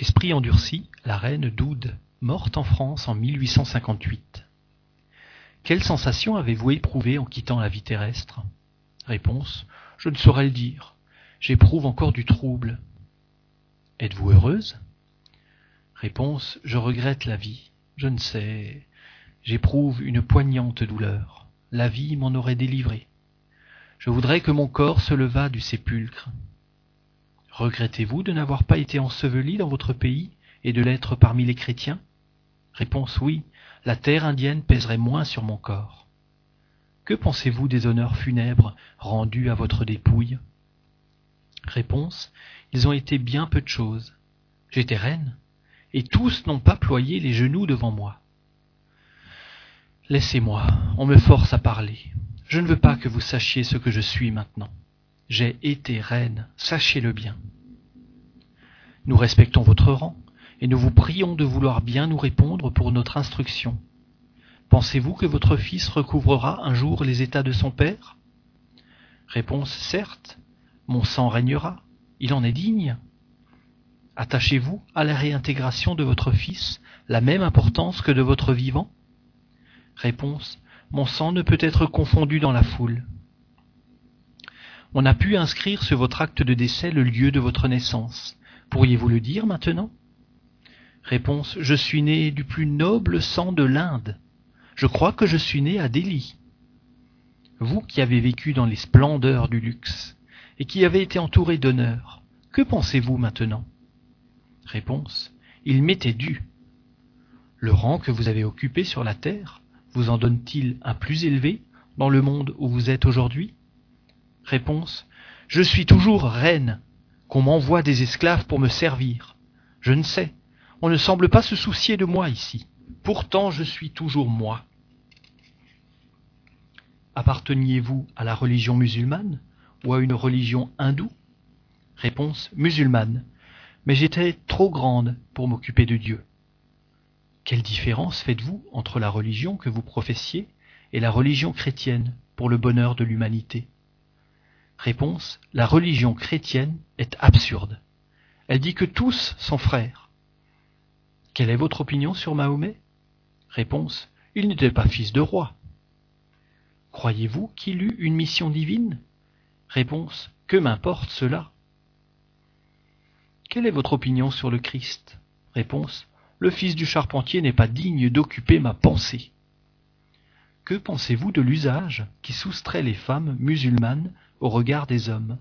Esprit endurci, la reine d'Oude, morte en France en 1858. Quelle sensation avez-vous éprouvée en quittant la vie terrestre? Réponse Je ne saurais le dire. J'éprouve encore du trouble. Êtes-vous heureuse? Réponse Je regrette la vie. Je ne sais. J'éprouve une poignante douleur. La vie m'en aurait délivré. Je voudrais que mon corps se levât du sépulcre. Regrettez-vous de n'avoir pas été enseveli dans votre pays et de l'être parmi les chrétiens? Réponse oui, la terre indienne pèserait moins sur mon corps. Que pensez-vous des honneurs funèbres rendus à votre dépouille? Réponse Ils ont été bien peu de choses. J'étais reine, et tous n'ont pas ployé les genoux devant moi. Laissez-moi, on me force à parler. Je ne veux pas que vous sachiez ce que je suis maintenant. J'ai été reine, sachez-le bien. Nous respectons votre rang, et nous vous prions de vouloir bien nous répondre pour notre instruction. Pensez-vous que votre fils recouvrera un jour les états de son père? Réponse certes, mon sang régnera, il en est digne. Attachez-vous à la réintégration de votre fils la même importance que de votre vivant? Réponse Mon sang ne peut être confondu dans la foule. On a pu inscrire sur votre acte de décès le lieu de votre naissance. Pourriez-vous le dire maintenant? Réponse Je suis né du plus noble sang de l'Inde. Je crois que je suis né à Delhi. Vous qui avez vécu dans les splendeurs du luxe et qui avez été entouré d'honneur, que pensez-vous maintenant? Réponse Il m'était dû. Le rang que vous avez occupé sur la terre vous en donne-t-il un plus élevé dans le monde où vous êtes aujourd'hui? Réponse Je suis toujours reine, qu'on m'envoie des esclaves pour me servir. Je ne sais, on ne semble pas se soucier de moi ici. Pourtant je suis toujours moi. Apparteniez-vous à la religion musulmane ou à une religion hindoue? Réponse musulmane. Mais j'étais trop grande pour m'occuper de Dieu. Quelle différence faites-vous entre la religion que vous professiez et la religion chrétienne pour le bonheur de l'humanité? Réponse La religion chrétienne est absurde. Elle dit que tous sont frères. Quelle est votre opinion sur Mahomet? Réponse Il n'était pas fils de roi. Croyez-vous qu'il eut une mission divine? Réponse Que m'importe cela? Quelle est votre opinion sur le Christ? Réponse Le fils du charpentier n'est pas digne d'occuper ma pensée. Que pensez-vous de l'usage qui soustrait les femmes musulmanes au regard des hommes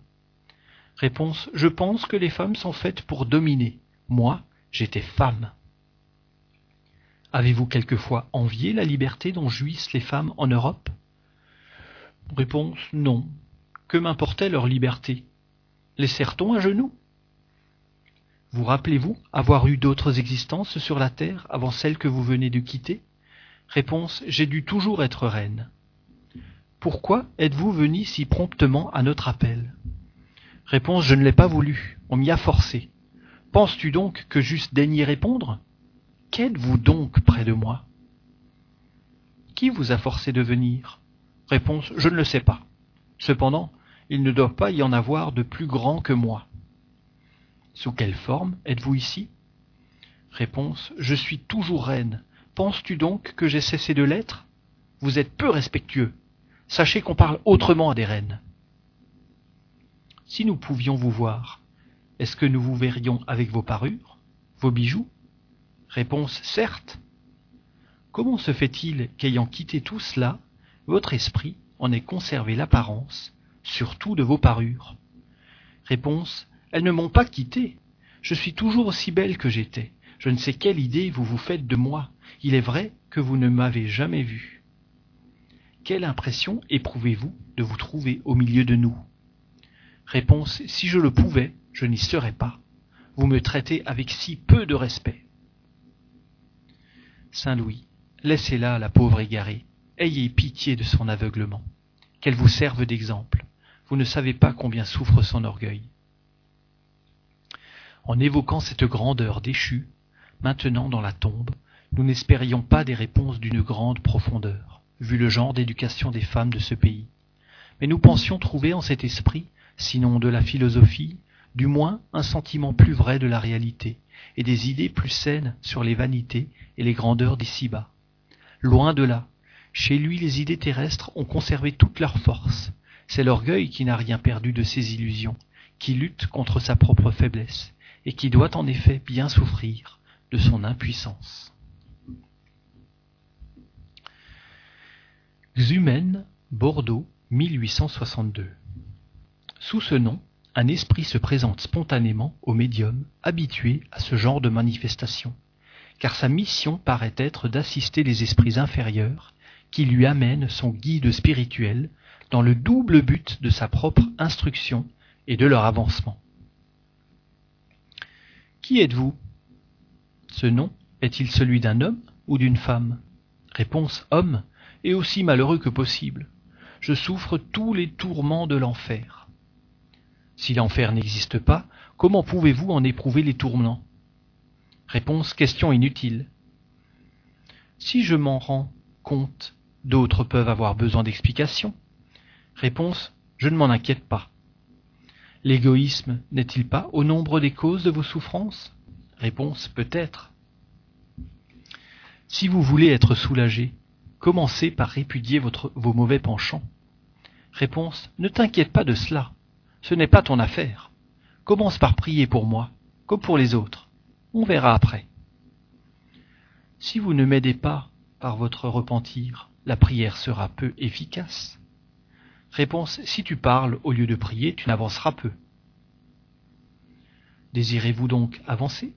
Réponse Je pense que les femmes sont faites pour dominer. Moi, j'étais femme. Avez-vous quelquefois envié la liberté dont jouissent les femmes en Europe? Réponse Non. Que m'importait leur liberté? Les sert-on à genoux? Vous rappelez-vous avoir eu d'autres existences sur la terre avant celle que vous venez de quitter? Réponse J'ai dû toujours être reine. Pourquoi êtes-vous venu si promptement à notre appel? Réponse Je ne l'ai pas voulu, on m'y a forcé. Penses-tu donc que j'eusse daigné répondre? Qu'êtes-vous donc près de moi? Qui vous a forcé de venir? Réponse Je ne le sais pas. Cependant, il ne doit pas y en avoir de plus grand que moi. Sous quelle forme êtes-vous ici? Réponse Je suis toujours reine. Penses-tu donc que j'ai cessé de l'être? Vous êtes peu respectueux sachez qu'on parle autrement à des reines. Si nous pouvions vous voir, est-ce que nous vous verrions avec vos parures, vos bijoux? Réponse certes. Comment se fait-il qu'ayant quitté tout cela, votre esprit en ait conservé l'apparence, surtout de vos parures? Réponse Elles ne m'ont pas quitté. Je suis toujours aussi belle que j'étais. Je ne sais quelle idée vous vous faites de moi. Il est vrai que vous ne m'avez jamais vue. Quelle impression éprouvez-vous de vous trouver au milieu de nous? Réponse Si je le pouvais, je n'y serais pas. Vous me traitez avec si peu de respect. Saint Louis, laissez-la, la pauvre égarée. Ayez pitié de son aveuglement. Qu'elle vous serve d'exemple. Vous ne savez pas combien souffre son orgueil. En évoquant cette grandeur déchue, maintenant dans la tombe, nous n'espérions pas des réponses d'une grande profondeur vu le genre d'éducation des femmes de ce pays. Mais nous pensions trouver en cet esprit, sinon de la philosophie, du moins un sentiment plus vrai de la réalité, et des idées plus saines sur les vanités et les grandeurs d'ici-bas. Loin de là, chez lui les idées terrestres ont conservé toute leur force. C'est l'orgueil qui n'a rien perdu de ses illusions, qui lutte contre sa propre faiblesse, et qui doit en effet bien souffrir de son impuissance. Xumen, Bordeaux, 1862. Sous ce nom, un esprit se présente spontanément au médium habitué à ce genre de manifestation, car sa mission paraît être d'assister les esprits inférieurs qui lui amènent son guide spirituel dans le double but de sa propre instruction et de leur avancement. Qui êtes-vous? Ce nom est-il celui d'un homme ou d'une femme? Réponse homme, et aussi malheureux que possible. Je souffre tous les tourments de l'enfer. Si l'enfer n'existe pas, comment pouvez-vous en éprouver les tourments? Réponse question inutile. Si je m'en rends compte, d'autres peuvent avoir besoin d'explications. Réponse je ne m'en inquiète pas. L'égoïsme n'est-il pas au nombre des causes de vos souffrances? Réponse peut-être. Si vous voulez être soulagé, commencez par répudier vos mauvais penchants. Réponse Ne t'inquiète pas de cela. Ce n'est pas ton affaire. Commence par prier pour moi, comme pour les autres. On verra après. Si vous ne m'aidez pas par votre repentir, la prière sera peu efficace. Réponse Si tu parles au lieu de prier, tu n'avanceras peu. Désirez-vous donc avancer?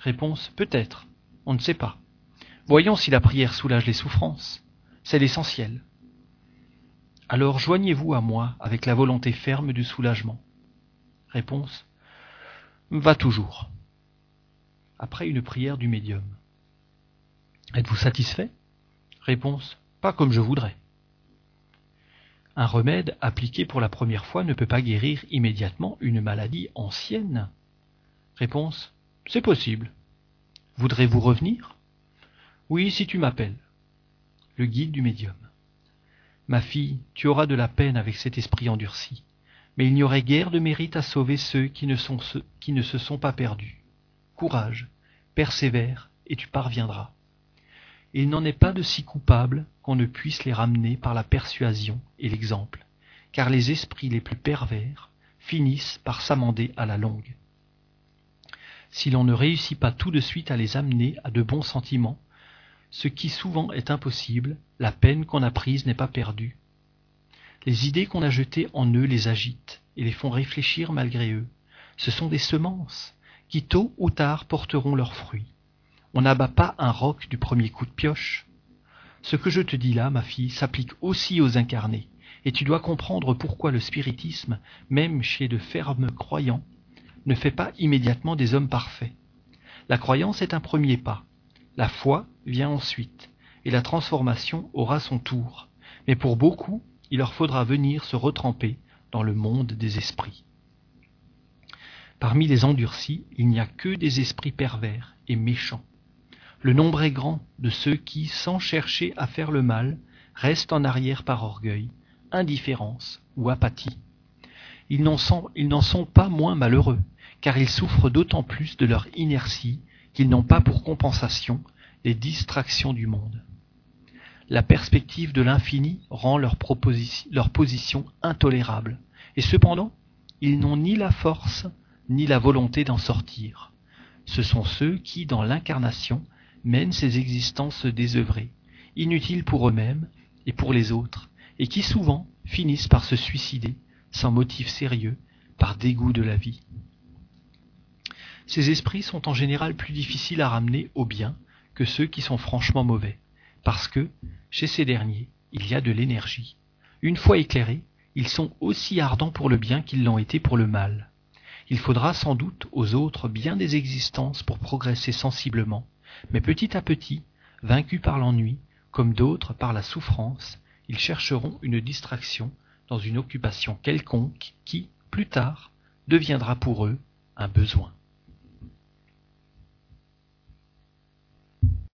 Réponse Peut-être. On ne sait pas. Voyons si la prière soulage les souffrances. C'est l'essentiel. Alors joignez-vous à moi avec la volonté ferme du soulagement. Réponse Va toujours. Après une prière du médium. Êtes-vous satisfait? Réponse Pas comme je voudrais. Un remède appliqué pour la première fois ne peut pas guérir immédiatement une maladie ancienne. Réponse C'est possible. Voudrez-vous revenir? Oui, si tu m'appelles. Le guide du médium. Ma fille, tu auras de la peine avec cet esprit endurci, mais il n'y aurait guère de mérite à sauver ceux qui ne, sont ceux qui ne se sont pas perdus. Courage, persévère, et tu parviendras. Il n'en est pas de si coupables qu'on ne puisse les ramener par la persuasion et l'exemple, car les esprits les plus pervers finissent par s'amender à la longue. Si l'on ne réussit pas tout de suite à les amener à de bons sentiments, ce qui souvent est impossible, la peine qu'on a prise n'est pas perdue. Les idées qu'on a jetées en eux les agitent et les font réfléchir malgré eux. Ce sont des semences qui tôt ou tard porteront leurs fruits. On n'abat pas un roc du premier coup de pioche. Ce que je te dis là, ma fille, s'applique aussi aux incarnés, et tu dois comprendre pourquoi le spiritisme, même chez de fermes croyants, ne fait pas immédiatement des hommes parfaits. La croyance est un premier pas, la foi vient ensuite, et la transformation aura son tour, mais pour beaucoup, il leur faudra venir se retremper dans le monde des esprits. Parmi les endurcis, il n'y a que des esprits pervers et méchants. Le nombre est grand de ceux qui, sans chercher à faire le mal, restent en arrière par orgueil, indifférence ou apathie. Ils n'en sont, sont, pas moins malheureux, car ils souffrent d'autant plus de leur inertie qu'ils n'ont pas pour compensation les distractions du monde. La perspective de l'infini rend leur, position intolérable, et cependant, ils n'ont ni la force ni la volonté d'en sortir. Ce sont ceux qui, dans l'incarnation, mènent ces existences désœuvrées, inutiles pour eux-mêmes et pour les autres, et qui souvent finissent par se suicider, sans motif sérieux, par dégoût de la vie. Ces esprits sont en général plus difficiles à ramener au bien que ceux qui sont franchement mauvais, parce que, chez ces derniers, il y a de l'énergie. Une fois éclairés, ils sont aussi ardents pour le bien qu'ils l'ont été pour le mal. Il faudra sans doute aux autres bien des existences pour progresser sensiblement, mais petit à petit, vaincus par l'ennui, comme d'autres par la souffrance, ils chercheront une distraction dans une occupation quelconque qui, plus tard, deviendra pour eux un besoin.